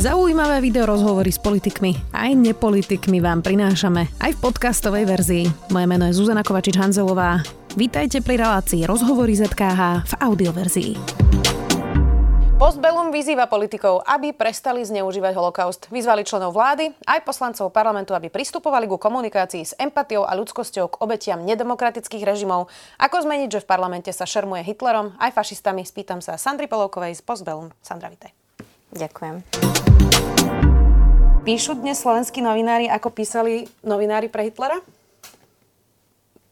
Zaujímavé video rozhovory s politikmi aj nepolitikmi vám prinášame aj v podcastovej verzii. Moje meno je Zuzana Kovačič-Hanzelová. Vítajte pri relácii Rozhovory ZKH v audioverzii. Postbellum vyzýva politikov, aby prestali zneužívať holokaust. Vyzvali členov vlády, aj poslancov parlamentu, aby pristupovali ku komunikácii s empatiou a ľudskosťou k obetiam nedemokratických režimov. Ako zmeniť, že v parlamente sa šermuje Hitlerom aj fašistami? Spýtam sa Sandry Polovkovej z Postbellum. Sandra, vitaj. Ďakujem. Píšu dnes slovenskí novinári, ako písali novinári pre Hitlera?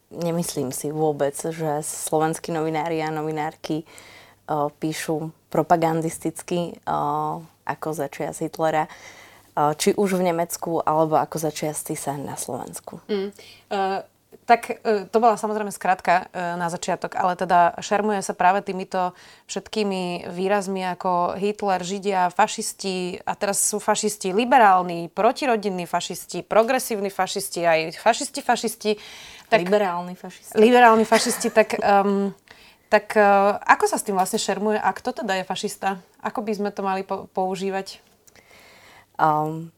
Nemyslím si vôbec, že slovenskí novinári a novinárky uh, píšu propagandisticky uh, ako začias Hitlera uh, či už v Nemecku, alebo ako začias Tisa na Slovensku. Mm. Uh, tak e, to bola samozrejme skratka e, na začiatok, ale teda šermuje sa práve týmito všetkými výrazmi ako Hitler, Židia, fašisti a teraz sú fašisti liberálni, protirodinní fašisti, progresívni fašisti, aj fašisti, fašisti. Tak, liberálni fašisti. Liberálni fašisti, tak, um, tak uh, ako sa s tým vlastne šermuje a kto teda je fašista? Ako by sme to mali po- používať? Um,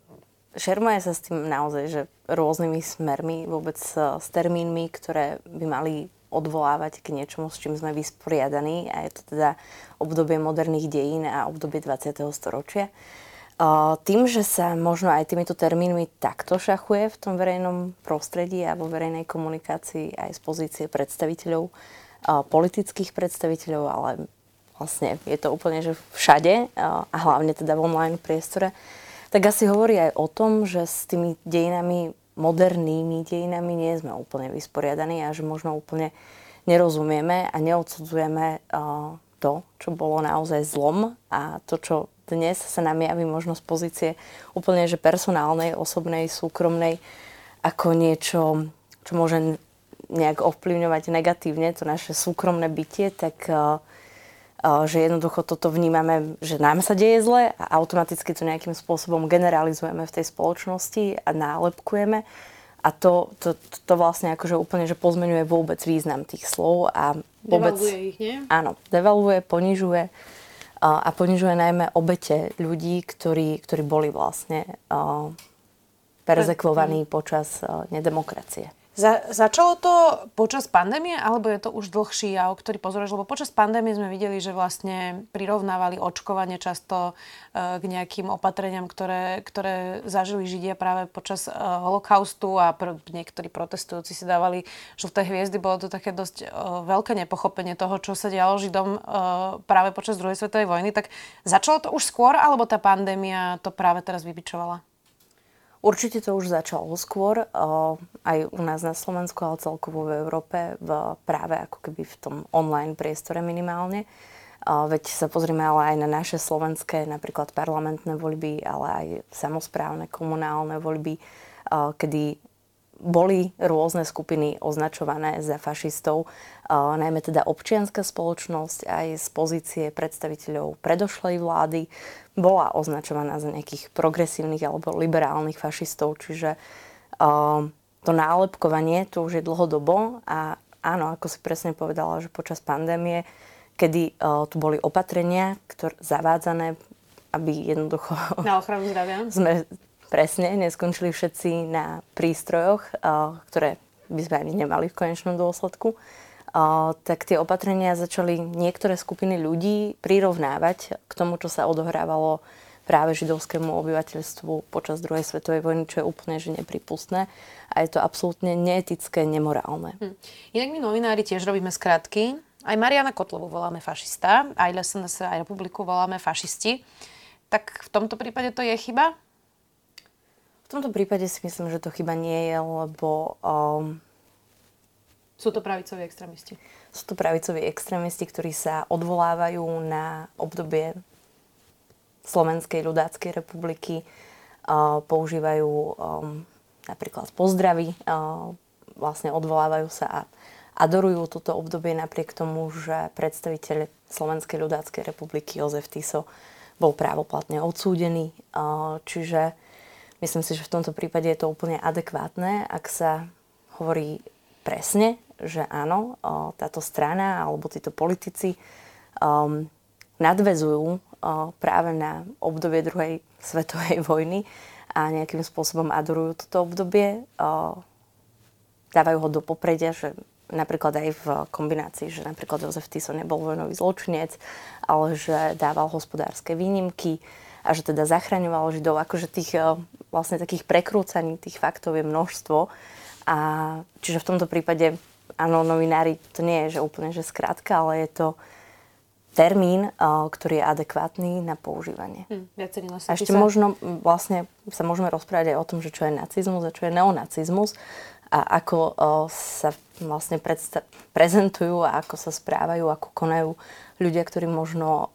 šermuje sa s tým naozaj, že rôznymi smermi, vôbec s, termínmi, ktoré by mali odvolávať k niečomu, s čím sme vysporiadaní a je to teda obdobie moderných dejín a obdobie 20. storočia. Tým, že sa možno aj týmito termínmi takto šachuje v tom verejnom prostredí a vo verejnej komunikácii aj z pozície predstaviteľov, politických predstaviteľov, ale vlastne je to úplne že všade a hlavne teda v online priestore, tak asi hovorí aj o tom, že s tými dejinami, modernými dejinami nie sme úplne vysporiadaní a že možno úplne nerozumieme a neodsudzujeme uh, to, čo bolo naozaj zlom a to, čo dnes sa nám javí možno z pozície úplne že personálnej, osobnej, súkromnej, ako niečo, čo môže nejak ovplyvňovať negatívne to naše súkromné bytie, tak uh, že jednoducho toto vnímame, že nám sa deje zle a automaticky to nejakým spôsobom generalizujeme v tej spoločnosti a nálepkujeme. A to, to, to vlastne akože úplne, že pozmenuje vôbec význam tých slov a vôbec... Devalvuje ich, nie? Áno, devalvuje, ponižuje a, a ponižuje najmä obete ľudí, ktorí, ktorí boli vlastne uh, perzekvovaní počas uh, nedemokracie. Za, začalo to počas pandémie, alebo je to už dlhší jav, ktorý pozoruješ? Lebo počas pandémie sme videli, že vlastne prirovnávali očkovanie často uh, k nejakým opatreniam, ktoré, ktoré zažili Židia práve počas uh, holokaustu a pr- niektorí protestujúci si dávali žlté hviezdy. Bolo to také dosť uh, veľké nepochopenie toho, čo sa dialo Židom uh, práve počas druhej svetovej vojny. Tak začalo to už skôr, alebo tá pandémia to práve teraz vybičovala? Určite to už začalo skôr, aj u nás na Slovensku, ale celkovo v Európe, v, práve ako keby v tom online priestore minimálne. Veď sa pozrieme ale aj na naše slovenské, napríklad parlamentné voľby, ale aj samozprávne, komunálne voľby, kedy boli rôzne skupiny označované za fašistov, najmä teda občianská spoločnosť aj z pozície predstaviteľov predošlej vlády bola označovaná za nejakých progresívnych alebo liberálnych fašistov, čiže to nálepkovanie to už je dlhodobo. A áno, ako si presne povedala, že počas pandémie, kedy tu boli opatrenia, ktoré zavádzané, aby jednoducho... Na ochranu zdravia. Sme presne neskončili všetci na prístrojoch, ktoré by sme ani nemali v konečnom dôsledku, tak tie opatrenia začali niektoré skupiny ľudí prirovnávať k tomu, čo sa odohrávalo práve židovskému obyvateľstvu počas druhej svetovej vojny, čo je úplne že nepripustné a je to absolútne neetické, nemorálne. Hm. Inak my novinári tiež robíme skratky. Aj Mariana Kotlovu voláme fašista, aj SNS, aj Republiku voláme fašisti. Tak v tomto prípade to je chyba? V tomto prípade si myslím, že to chyba nie je, lebo... Um, sú to pravicoví extrémisti. Sú to pravicoví extrémisti, ktorí sa odvolávajú na obdobie Slovenskej ľudáckej republiky, uh, používajú um, napríklad pozdravy, uh, vlastne odvolávajú sa a adorujú toto obdobie napriek tomu, že predstaviteľ Slovenskej ľudáckej republiky Jozef Tiso bol právoplatne odsúdený. Uh, čiže Myslím si, že v tomto prípade je to úplne adekvátne, ak sa hovorí presne, že áno, táto strana alebo títo politici um, nadvezujú práve na obdobie druhej svetovej vojny a nejakým spôsobom adorujú toto obdobie. Dávajú ho do popredia, že napríklad aj v kombinácii, že napríklad Jozef Tiso nebol vojnový zločinec, ale že dával hospodárske výnimky a že teda zachraňoval Židov. Akože tých vlastne takých prekrúcaní tých faktov je množstvo. A čiže v tomto prípade, áno, novinári, to nie je že úplne že skrátka, ale je to termín, ktorý je adekvátny na používanie. Hm, a ešte sa... možno vlastne sa môžeme rozprávať aj o tom, že čo je nacizmus a čo je neonacizmus a ako sa vlastne predsta- prezentujú a ako sa správajú, ako konajú ľudia, ktorí možno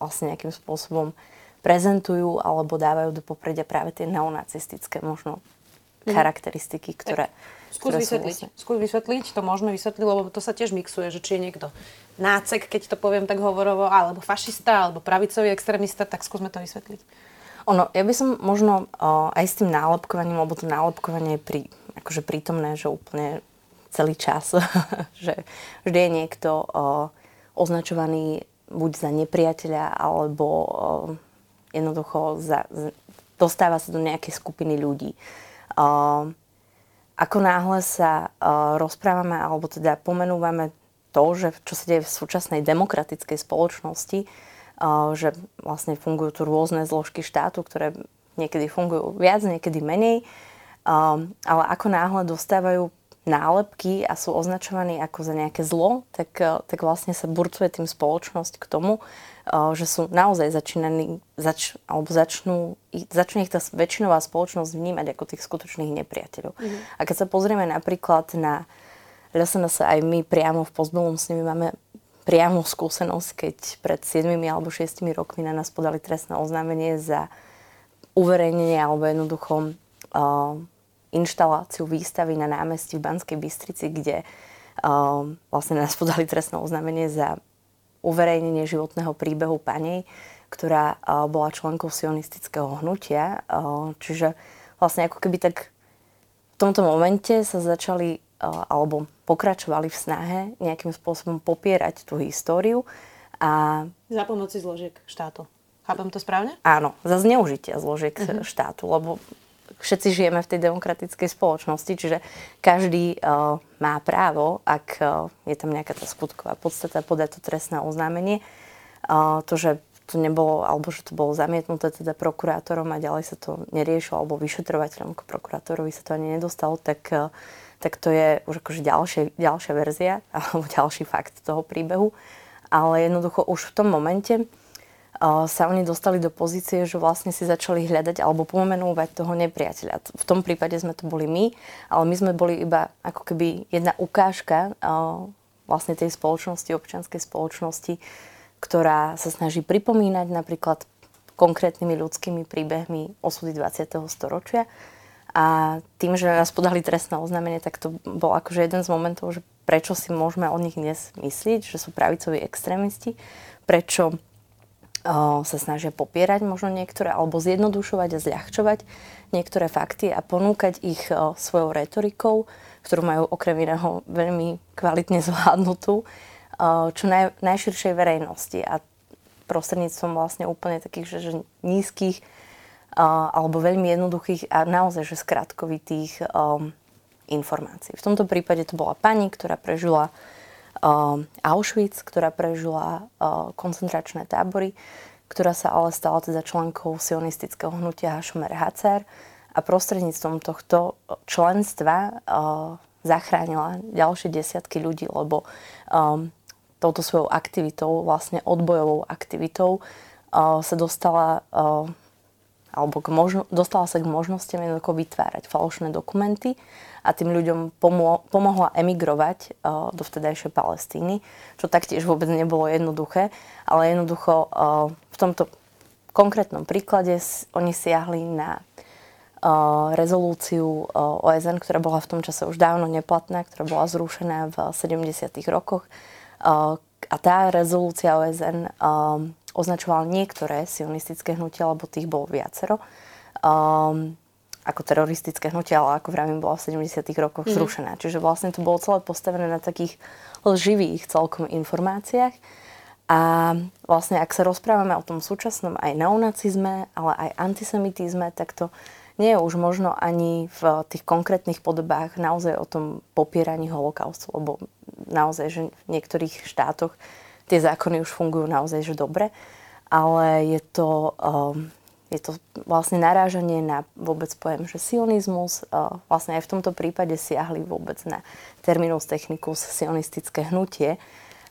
vlastne nejakým spôsobom prezentujú alebo dávajú do popredia práve tie neonacistické možno mm. charakteristiky, ktoré... Skús ktoré vysvetliť. Vlastne... Skús vysvetliť, to môžeme vysvetliť, lebo to sa tiež mixuje, že či je niekto nácek, keď to poviem tak hovorovo, alebo fašista, alebo pravicový extrémista, tak skúsme to vysvetliť. Ono, ja by som možno uh, aj s tým nálepkovaním, lebo to nálepkovanie je pri, akože prítomné, že úplne celý čas, že vždy je niekto uh, označovaný buď za nepriateľa, alebo uh, jednoducho za, dostáva sa do nejakej skupiny ľudí. Uh, ako náhle sa uh, rozprávame, alebo teda pomenúvame to, že čo sa deje v súčasnej demokratickej spoločnosti, že vlastne fungujú tu rôzne zložky štátu, ktoré niekedy fungujú viac, niekedy menej, ale ako náhle dostávajú nálepky a sú označovaní ako za nejaké zlo, tak, tak vlastne sa burcuje tým spoločnosť k tomu, že sú naozaj začínaní, zač, alebo začnú, začne ich tá väčšinová spoločnosť vnímať ako tých skutočných nepriateľov. Mm-hmm. A keď sa pozrieme napríklad na LSNS aj my priamo v Pozbelom s nimi máme priamu skúsenosť, keď pred 7 alebo 6 rokmi na nás podali trestné oznámenie za uverejnenie alebo jednoducho uh, inštaláciu výstavy na námestí v Banskej Bystrici, kde uh, vlastne nás podali trestné oznámenie za uverejnenie životného príbehu panej, ktorá uh, bola členkou sionistického hnutia. Uh, čiže vlastne ako keby tak v tomto momente sa začali alebo pokračovali v snahe nejakým spôsobom popierať tú históriu. A... Za pomoci zložiek štátu. Chápem to správne? Áno, za zneužitia zložiek uh-huh. štátu, lebo všetci žijeme v tej demokratickej spoločnosti, čiže každý uh, má právo, ak uh, je tam nejaká tá skutková podstata, podať to trestné oznámenie. Uh, to, že to nebolo, alebo že to bolo zamietnuté teda prokurátorom a ďalej sa to neriešilo, alebo vyšetrovateľom ako prokurátorovi sa to ani nedostalo, tak tak to je už akože ďalšia, ďalšia verzia alebo ďalší fakt toho príbehu. Ale jednoducho už v tom momente sa oni dostali do pozície, že vlastne si začali hľadať alebo pomenovať toho nepriateľa. V tom prípade sme to boli my, ale my sme boli iba ako keby jedna ukážka vlastne tej spoločnosti, občianskej spoločnosti, ktorá sa snaží pripomínať napríklad konkrétnymi ľudskými príbehmi osudy 20. storočia a tým, že nás podali trestné oznámenie, tak to bol akože jeden z momentov, že prečo si môžeme o nich dnes myslieť, že sú pravicoví extrémisti, prečo sa snažia popierať možno niektoré, alebo zjednodušovať a zľahčovať niektoré fakty a ponúkať ich svojou retorikou, ktorú majú okrem iného veľmi kvalitne zvládnutú, čo naj, najširšej verejnosti a prostredníctvom vlastne úplne takých že, že nízkych alebo veľmi jednoduchých a naozaj že skratkovitých um, informácií. V tomto prípade to bola pani, ktorá prežila Auschwitz, ktorá prežila uh, koncentračné tábory, ktorá sa ale stala teda členkou sionistického hnutia Hašmer Hacer a prostredníctvom tohto členstva uh, zachránila ďalšie desiatky ľudí, lebo um, touto svojou aktivitou, vlastne odbojovou aktivitou, uh, sa dostala alebo k možno, dostala sa k možnostiam jednoducho vytvárať falošné dokumenty a tým ľuďom pomo- pomohla emigrovať uh, do vtedajšej Palestíny, čo taktiež vôbec nebolo jednoduché, ale jednoducho uh, v tomto konkrétnom príklade oni siahli na uh, rezolúciu uh, OSN, ktorá bola v tom čase už dávno neplatná, ktorá bola zrušená v 70. rokoch. A tá rezolúcia OSN označoval niektoré sionistické hnutia, lebo tých bolo viacero, um, ako teroristické hnutia, ale ako vravím, bola v 70. rokoch mm. zrušená. Čiže vlastne to bolo celé postavené na takých lživých celkom informáciách. A vlastne, ak sa rozprávame o tom súčasnom aj neonacizme, ale aj antisemitizme, tak to nie je už možno ani v tých konkrétnych podobách naozaj o tom popieraní holokaustu, lebo naozaj, že v niektorých štátoch tie zákony už fungujú naozaj, že dobre, ale je to, um, je to vlastne narážanie na vôbec pojem, že sionizmus uh, vlastne aj v tomto prípade siahli vôbec na terminus technicus sionistické hnutie,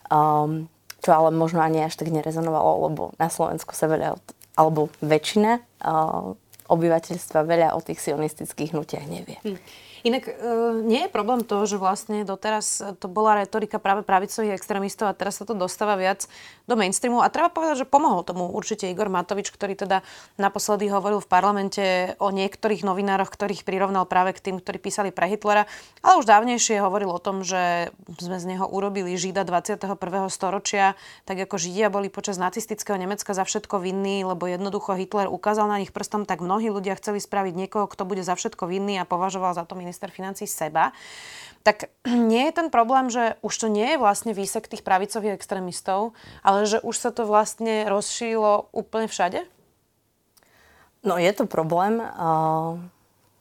um, čo ale možno ani až tak nerezonovalo, lebo na Slovensku sa veľa, alebo väčšina uh, obyvateľstva veľa o tých sionistických hnutiach nevie. Hm. Inak e, nie je problém to, že vlastne doteraz to bola retorika práve pravicových extrémistov a teraz sa to dostáva viac do mainstreamu. A treba povedať, že pomohol tomu určite Igor Matovič, ktorý teda naposledy hovoril v parlamente o niektorých novinároch, ktorých prirovnal práve k tým, ktorí písali pre Hitlera. Ale už dávnejšie hovoril o tom, že sme z neho urobili Žida 21. storočia, tak ako Židia boli počas nacistického Nemecka za všetko vinní, lebo jednoducho Hitler ukázal na nich prstom, tak mnohí ľudia chceli spraviť niekoho, kto bude za všetko vinný a považoval za to minister financí seba, tak nie je ten problém, že už to nie je vlastne výsek tých pravicových extrémistov, ale že už sa to vlastne rozšírilo úplne všade? No je to problém.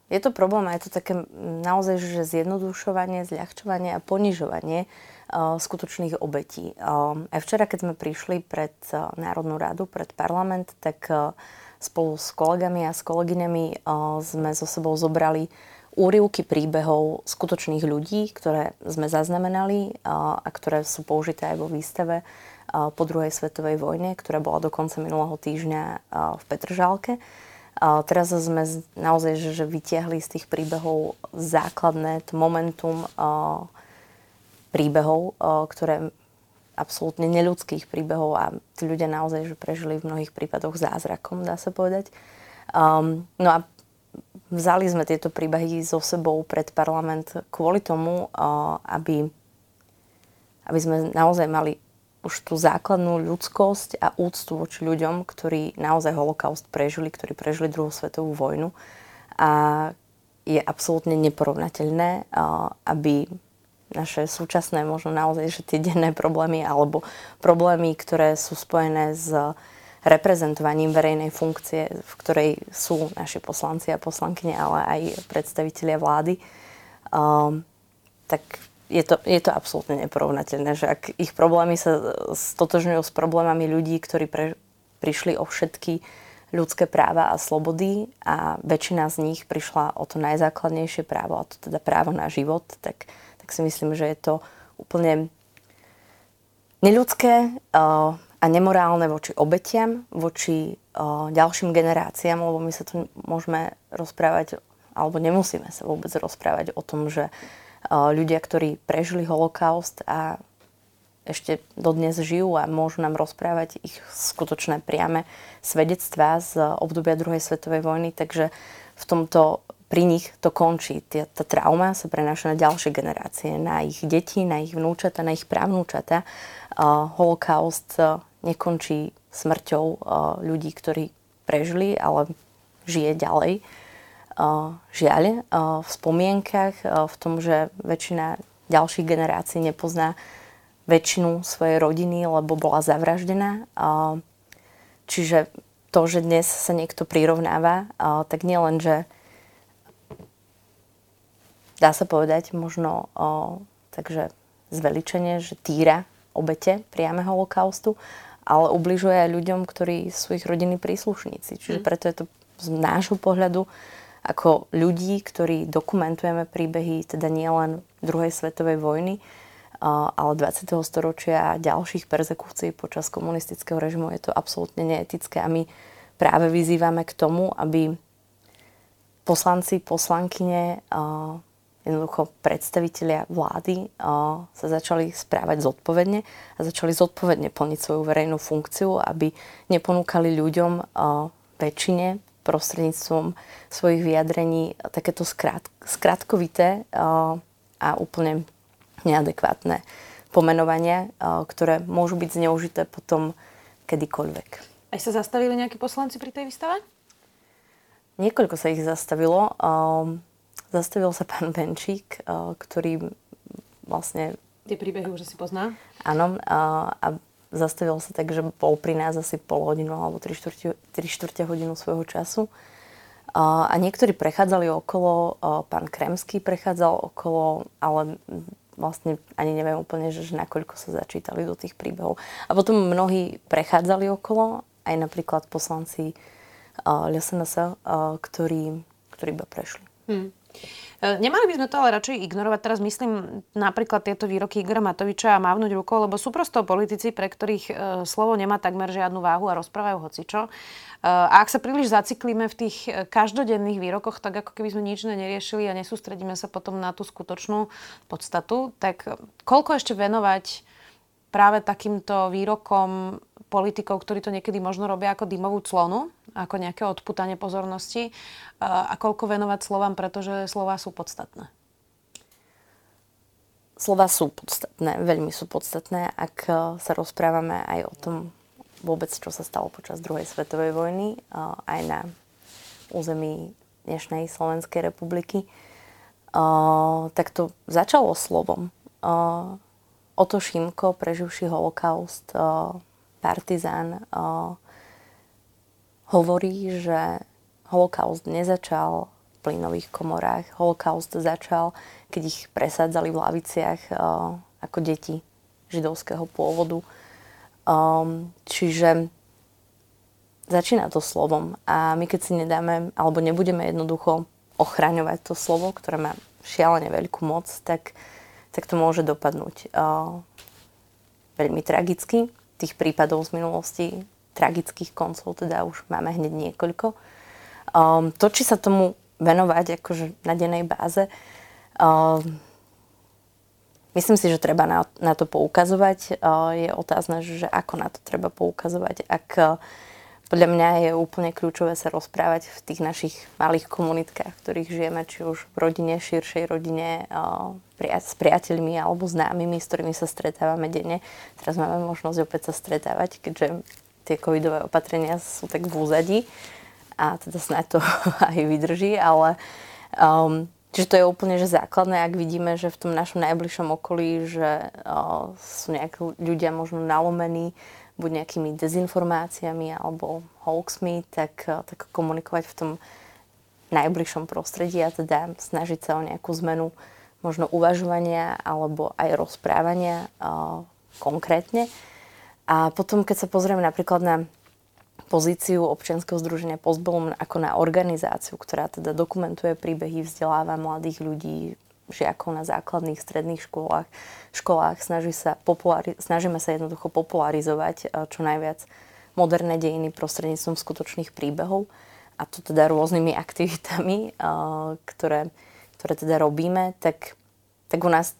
Je to problém a je to také naozaj, že zjednodušovanie, zľahčovanie a ponižovanie skutočných obetí. Aj včera, keď sme prišli pred Národnú radu, pred parlament, tak spolu s kolegami a s kolegyňami sme so sebou zobrali úrivky príbehov skutočných ľudí, ktoré sme zaznamenali a, ktoré sú použité aj vo výstave po druhej svetovej vojne, ktorá bola do konca minulého týždňa v Petržálke. Teraz sme naozaj že, že vytiahli z tých príbehov základné momentum príbehov, ktoré absolútne neľudských príbehov a tí ľudia naozaj že prežili v mnohých prípadoch zázrakom, dá sa povedať. Um, no a Vzali sme tieto príbehy so sebou pred parlament kvôli tomu, aby, aby sme naozaj mali už tú základnú ľudskosť a úctu voči ľuďom, ktorí naozaj holokaust prežili, ktorí prežili druhú svetovú vojnu. A je absolútne neporovnateľné, aby naše súčasné, možno naozaj, že tie denné problémy alebo problémy, ktoré sú spojené s reprezentovaním verejnej funkcie, v ktorej sú naši poslanci a poslankyne, ale aj predstavitelia vlády, um, tak je to, je to absolútne neporovnateľné, že ak ich problémy sa stotožňujú s problémami ľudí, ktorí pre, prišli o všetky ľudské práva a slobody a väčšina z nich prišla o to najzákladnejšie právo, a to teda právo na život, tak, tak si myslím, že je to úplne neľudské, uh, a nemorálne voči obetiam, voči o, ďalším generáciám, lebo my sa tu môžeme rozprávať, alebo nemusíme sa vôbec rozprávať o tom, že o, ľudia, ktorí prežili holokaust a ešte dodnes žijú a môžu nám rozprávať ich skutočné priame svedectvá z obdobia druhej svetovej vojny, takže v tomto pri nich to končí. Tá, tá trauma sa prenáša na ďalšie generácie, na ich deti, na ich vnúčata, na ich právnúčata. Uh, holokaust uh, nekončí smrťou uh, ľudí, ktorí prežili, ale žije ďalej. Uh, žiaľ, uh, v spomienkach, v tom, že väčšina ďalších generácií nepozná väčšinu svojej rodiny, lebo bola zavraždená. Čiže to, že dnes sa niekto prirovnáva, tak nie len, že dá sa povedať možno takže zveličenie, že týra obete priame holokaustu, ale ubližuje aj ľuďom, ktorí sú ich rodinní príslušníci. Čiže mm. preto je to z nášho pohľadu ako ľudí, ktorí dokumentujeme príbehy teda nielen druhej svetovej vojny, ale 20. storočia a ďalších persekúcií počas komunistického režimu je to absolútne neetické a my práve vyzývame k tomu, aby poslanci, poslankyne jednoducho predstavitelia vlády uh, sa začali správať zodpovedne a začali zodpovedne plniť svoju verejnú funkciu, aby neponúkali ľuďom uh, väčšine prostredníctvom svojich vyjadrení takéto skrát, skrátkovité uh, a úplne neadekvátne pomenovania, uh, ktoré môžu byť zneužité potom kedykoľvek. Aj sa zastavili nejakí poslanci pri tej výstave? Niekoľko sa ich zastavilo. Um, Zastavil sa pán Benčík, eh, ktorý vlastne... Tie príbehy už si pozná? Áno. A zastavil sa tak, že bol pri nás asi pol hodinu alebo 3 čtvrte hodinu svojho času. A niektorí prechádzali okolo, pán Kremský prechádzal okolo, ale vlastne ani neviem úplne, že, že nakoľko sa začítali do tých príbehov. A potom mnohí prechádzali okolo, aj napríklad poslanci uh, LSNS, uh, ktorí, ktorí iba prešli. Hmm. Nemali by sme to ale radšej ignorovať. Teraz myslím napríklad tieto výroky Igora Matoviča a mávnuť rukou, lebo sú prosto politici, pre ktorých e, slovo nemá takmer žiadnu váhu a rozprávajú hocičo. E, a ak sa príliš zaciklíme v tých e, každodenných výrokoch, tak ako keby sme nič neriešili a nesústredíme sa potom na tú skutočnú podstatu, tak koľko ešte venovať práve takýmto výrokom politikov, ktorí to niekedy možno robia ako dymovú clonu, ako nejaké odputanie pozornosti a koľko venovať slovám, pretože slova sú podstatné. Slova sú podstatné, veľmi sú podstatné, ak e, sa rozprávame aj o tom vôbec, čo sa stalo počas druhej svetovej vojny, e, aj na území dnešnej Slovenskej republiky. E, tak to začalo slovom. Oto Šimko, preživší holokaust, partizán hovorí, že holokaust nezačal v plynových komorách. Holokaust začal, keď ich presádzali v laviciach ako deti židovského pôvodu. Um, čiže začína to slovom a my keď si nedáme, alebo nebudeme jednoducho ochraňovať to slovo, ktoré má šialene veľkú moc, tak, tak to môže dopadnúť uh, veľmi tragicky tých prípadov z minulosti, tragických koncov, teda už máme hneď niekoľko. Um, to, či sa tomu venovať akože na dennej báze, um, myslím si, že treba na, na to poukazovať. Uh, je otázne, že ako na to treba poukazovať. Ak uh, podľa mňa je úplne kľúčové sa rozprávať v tých našich malých komunitkách, v ktorých žijeme, či už v rodine, širšej rodine, s priateľmi alebo známymi, s ktorými sa stretávame denne. Teraz máme možnosť opäť sa stretávať, keďže tie covidové opatrenia sú tak v úzadí a teda snáď to aj vydrží, ale um, čiže to je úplne že základné, ak vidíme, že v tom našom najbližšom okolí, že uh, sú nejakí ľudia možno nalomení, buď nejakými dezinformáciami alebo hoaxmi, tak, eh, tak komunikovať v tom najbližšom prostredí a teda snažiť sa o nejakú zmenu možno uvažovania alebo aj rozprávania uh, konkrétne. A potom, keď sa pozrieme napríklad na pozíciu občianskeho združenia Postbellum ako na organizáciu, ktorá teda dokumentuje príbehy, vzdeláva mladých ľudí, žiakov na základných, stredných školách, školách. Snaží sa populari- snažíme sa jednoducho popularizovať eh, čo najviac moderné dejiny prostredníctvom skutočných príbehov. A to teda rôznymi aktivitami, eh, ktoré, ktoré teda robíme, tak, tak u nás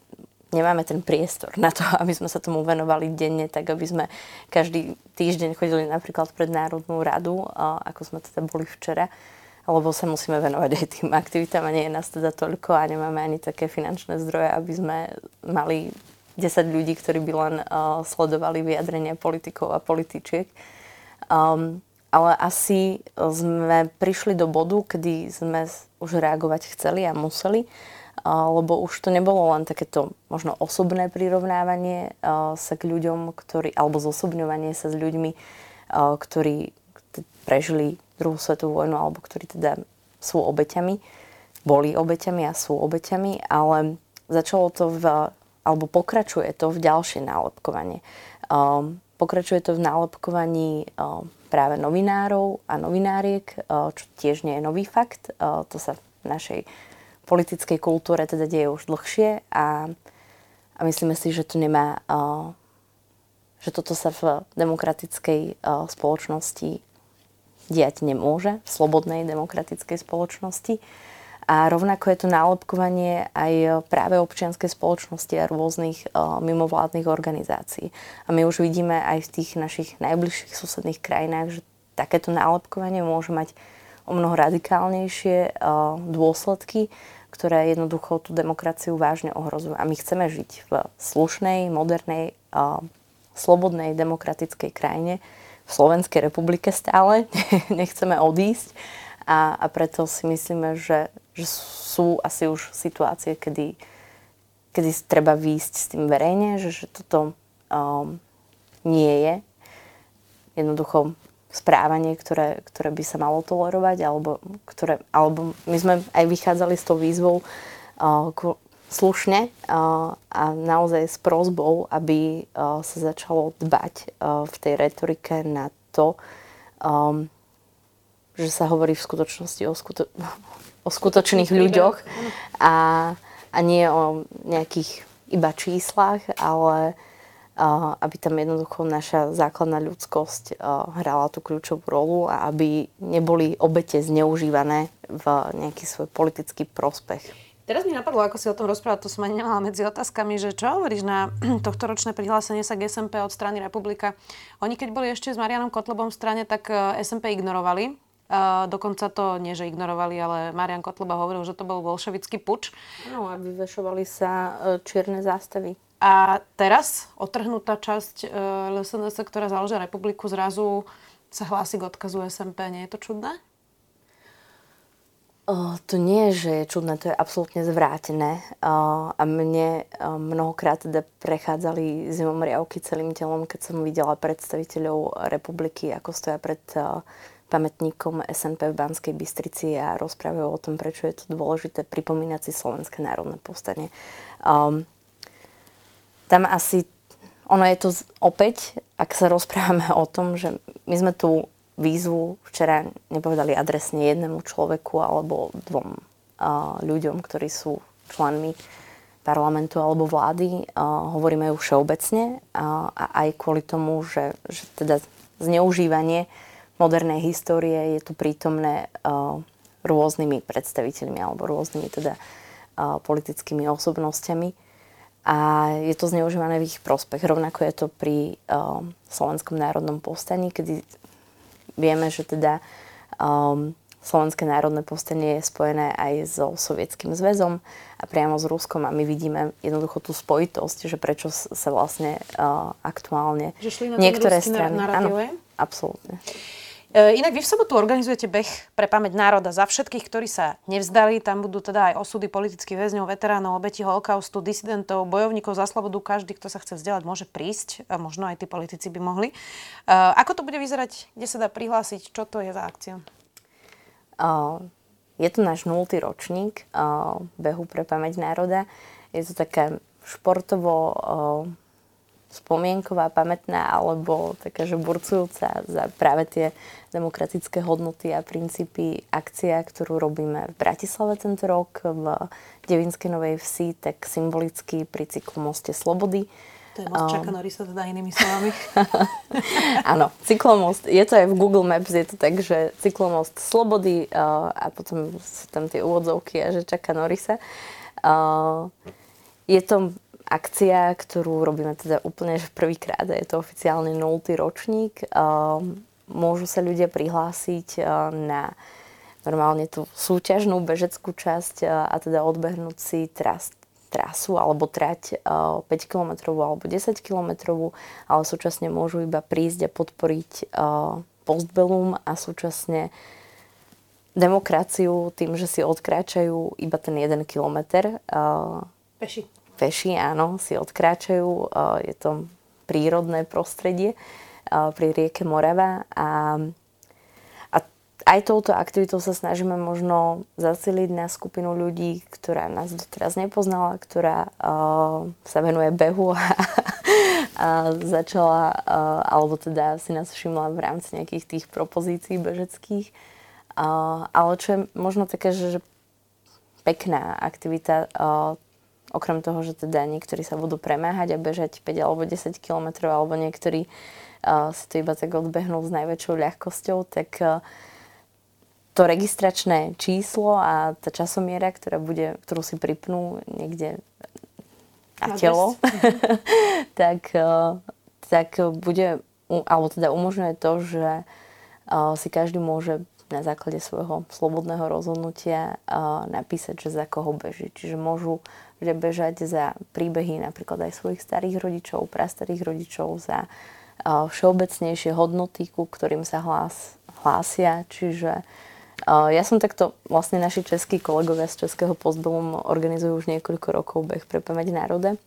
nemáme ten priestor na to, aby sme sa tomu venovali denne, tak aby sme každý týždeň chodili napríklad pred Národnú radu, eh, ako sme teda boli včera, lebo sa musíme venovať aj tým aktivitám a nie je nás teda toľko a nemáme ani také finančné zdroje, aby sme mali 10 ľudí, ktorí by len uh, sledovali vyjadrenia politikov a političiek. Um, ale asi sme prišli do bodu, kedy sme už reagovať chceli a museli, uh, lebo už to nebolo len takéto možno osobné prirovnávanie uh, sa k ľuďom, ktorí, alebo zosobňovanie sa s ľuďmi, ktorí prežili druhú svetovú vojnu, alebo ktorí teda sú obeťami, boli obeťami a sú obeťami, ale začalo to v, alebo pokračuje to v ďalšie nálepkovanie. Um, pokračuje to v nálepkovaní um, práve novinárov a novináriek, uh, čo tiež nie je nový fakt. Uh, to sa v našej politickej kultúre teda deje už dlhšie a, a myslíme si, že to nemá, uh, že toto sa v demokratickej uh, spoločnosti diať nemôže v slobodnej demokratickej spoločnosti. A rovnako je to nálepkovanie aj práve občianskej spoločnosti a rôznych uh, mimovládnych organizácií. A my už vidíme aj v tých našich najbližších susedných krajinách, že takéto nálepkovanie môže mať o mnoho radikálnejšie uh, dôsledky, ktoré jednoducho tú demokraciu vážne ohrozujú. A my chceme žiť v slušnej, modernej, uh, slobodnej, demokratickej krajine, v Slovenskej republike stále, nechceme odísť. A, a preto si myslíme, že, že sú asi už situácie, kedy, kedy treba výjsť s tým verejne, že, že toto um, nie je. Jednoducho správanie, ktoré, ktoré by sa malo tolerovať, alebo, ktoré, alebo my sme aj vychádzali s tou výzvou uh, slušne uh, a naozaj s prozbou, aby uh, sa začalo dbať uh, v tej retorike na to, um, že sa hovorí v skutočnosti o, skuto- o skutočných ľuďoch a, a nie o nejakých iba číslach, ale aby tam jednoducho naša základná ľudskosť hrala tú kľúčovú rolu a aby neboli obete zneužívané v nejaký svoj politický prospech. Teraz mi napadlo, ako si o tom rozprávať, to som ani nemala medzi otázkami, že čo hovoríš na tohto ročné prihlásenie sa k SMP od strany Republika. Oni keď boli ešte s Marianom Kotlebom v strane, tak e, SMP ignorovali. Uh, dokonca to nie, že ignorovali, ale Marian Kotleba hovoril, že to bol bolševický puč. No a vyvešovali sa e, čierne zástavy. A teraz otrhnutá časť uh, LSNS, ktorá založila republiku, zrazu sa hlási k odkazu SMP. Nie je to čudné? To nie je, že je čudné, to je absolútne zvrátené. Uh, a mne uh, mnohokrát teda prechádzali zimomriavky celým telom, keď som videla predstaviteľov republiky, ako stoja pred pamätníkom SNP v Banskej Bystrici a rozprávajú o tom, prečo je to dôležité pripomínať si Slovenské národné povstanie. Um, tam asi, ono je to opäť, ak sa rozprávame o tom, že my sme tú výzvu včera nepovedali adresne jednému človeku alebo dvom uh, ľuďom, ktorí sú členmi parlamentu alebo vlády. Uh, hovoríme ju všeobecne uh, a aj kvôli tomu, že, že teda zneužívanie modernej histórie je tu prítomné uh, rôznymi predstaviteľmi alebo rôznymi teda uh, politickými osobnostiami a je to zneužívané v ich prospech. Rovnako je to pri um, Slovenskom národnom povstaní, kedy vieme, že teda um, Slovenské národné povstanie je spojené aj so Sovietským zväzom a priamo s Ruskom a my vidíme jednoducho tú spojitosť, že prečo sa vlastne uh, aktuálne že šli na niektoré strany... Áno, absolútne. E, inak vy v sobotu organizujete beh pre pamäť národa za všetkých, ktorí sa nevzdali. Tam budú teda aj osudy politických väzňov, veteránov, obetí holokaustu, disidentov, bojovníkov za slobodu. Každý, kto sa chce vzdelať, môže prísť. Možno aj tí politici by mohli. E, ako to bude vyzerať? Kde sa dá prihlásiť? Čo to je za akcia? Je to náš nultý ročník behu pre pamäť národa. Je to také športovo spomienková, pamätná alebo taká, že burcujúca za práve tie demokratické hodnoty a princípy akcia, ktorú robíme v Bratislave tento rok v Devinskej Novej Vsi, tak symbolicky pri cyklomoste Slobody. To je most Čaka Norisa, teda inými slovami. Áno, cyklomost, je to aj v Google Maps, je to tak, že cyklomost Slobody uh, a potom sú tam tie úvodzovky a že Čaka Norisa. Uh, je to akcia, ktorú robíme teda úplne že prvýkrát, je to oficiálne 0. ročník. Ehm, môžu sa ľudia prihlásiť eh, na normálne tú súťažnú bežeckú časť eh, a teda odbehnúť si tras, trasu alebo trať 5 km alebo 10 km, ale súčasne môžu iba prísť a podporiť postbelum a súčasne demokraciu tým, že si odkráčajú iba ten 1 kilometr. Peši peši, áno, si odkráčajú. Je to prírodné prostredie pri rieke Morava a, aj touto aktivitou sa snažíme možno zaceliť na skupinu ľudí, ktorá nás doteraz nepoznala, ktorá uh, sa venuje behu a, a začala, uh, alebo teda si nás všimla v rámci nejakých tých propozícií bežeckých. Uh, ale čo je možno také, že, že pekná aktivita uh, Okrem toho, že teda niektorí sa budú premáhať a bežať 5 alebo 10 km, alebo niektorí uh, si to iba tak odbehnú s najväčšou ľahkosťou, tak uh, to registračné číslo a tá časomiera, ktorá bude, ktorú si pripnú niekde na telo, tak, uh, tak bude, alebo teda umožňuje to, že uh, si každý môže na základe svojho slobodného rozhodnutia napísať, že za koho beží. Čiže môžu že bežať za príbehy napríklad aj svojich starých rodičov, prastarých rodičov, za všeobecnejšie hodnoty, ku ktorým sa hlás, hlásia. Čiže ja som takto, vlastne naši českí kolegovia z Českého pozbelum organizujú už niekoľko rokov beh pre pamäť národe.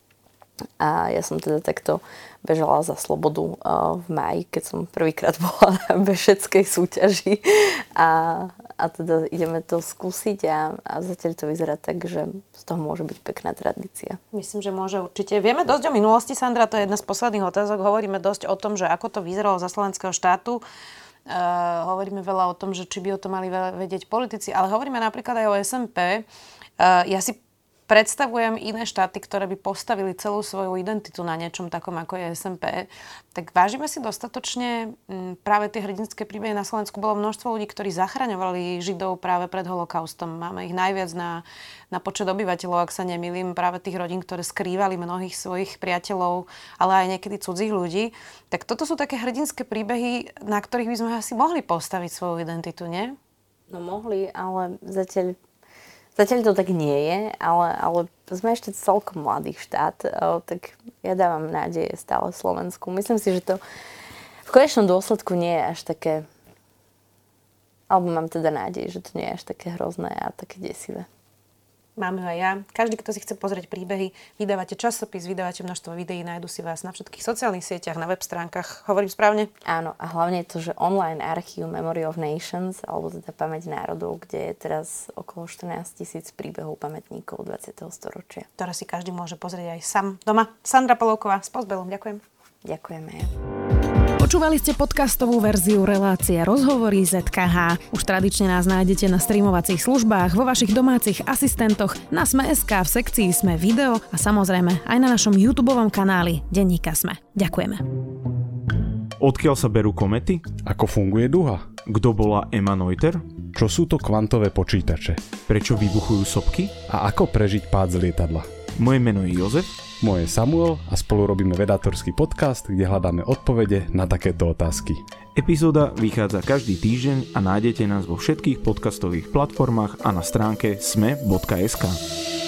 A ja som teda takto bežala za slobodu uh, v máji, keď som prvýkrát bola na bešeckej súťaži. A, a teda ideme to skúsiť a, a zatiaľ to vyzerá tak, že z toho môže byť pekná tradícia. Myslím, že môže určite. Vieme dosť o minulosti, Sandra, to je jedna z posledných otázok. Hovoríme dosť o tom, že ako to vyzeralo za slovenského štátu. Uh, hovoríme veľa o tom, že či by o to mali vedieť politici, ale hovoríme napríklad aj o SMP. Uh, ja si predstavujem iné štáty, ktoré by postavili celú svoju identitu na niečom takom, ako je SMP, tak vážime si dostatočne mm, práve tie hrdinské príbehy na Slovensku. Bolo množstvo ľudí, ktorí zachraňovali Židov práve pred holokaustom. Máme ich najviac na, na počet obyvateľov, ak sa nemýlim, práve tých rodín, ktoré skrývali mnohých svojich priateľov, ale aj niekedy cudzích ľudí. Tak toto sú také hrdinské príbehy, na ktorých by sme asi mohli postaviť svoju identitu, nie? No mohli, ale zatiaľ Zatiaľ to tak nie je, ale, ale sme ešte celkom mladý štát, tak ja dávam nádeje stále Slovensku. Myslím si, že to v konečnom dôsledku nie je až také, alebo mám teda nádej, že to nie je až také hrozné a také desivé. Máme aj ja. Každý, kto si chce pozrieť príbehy, vydávate časopis, vydávate množstvo videí, nájdu si vás na všetkých sociálnych sieťach, na web stránkach. Hovorím správne? Áno, a hlavne to, že online archív Memory of Nations, alebo teda Pamäť národov, kde je teraz okolo 14 tisíc príbehov pamätníkov 20. storočia. Ktoré si každý môže pozrieť aj sám doma. Sandra Polovková s Pozbelom. Ďakujem. Ďakujeme. Počúvali ste podcastovú verziu relácie Rozhovory ZKH. Už tradične nás nájdete na streamovacích službách, vo vašich domácich asistentoch, na Sme.sk, v sekcii Sme video a samozrejme aj na našom YouTube kanáli Denníka Sme. Ďakujeme. Odkiaľ sa berú komety? Ako funguje duha? Kto bola Emma Noether? Čo sú to kvantové počítače? Prečo vybuchujú sopky? A ako prežiť pád z lietadla? Moje meno je Jozef moje je Samuel a spolu robíme vedátorský podcast, kde hľadáme odpovede na takéto otázky. Epizóda vychádza každý týždeň a nájdete nás vo všetkých podcastových platformách a na stránke sme.sk.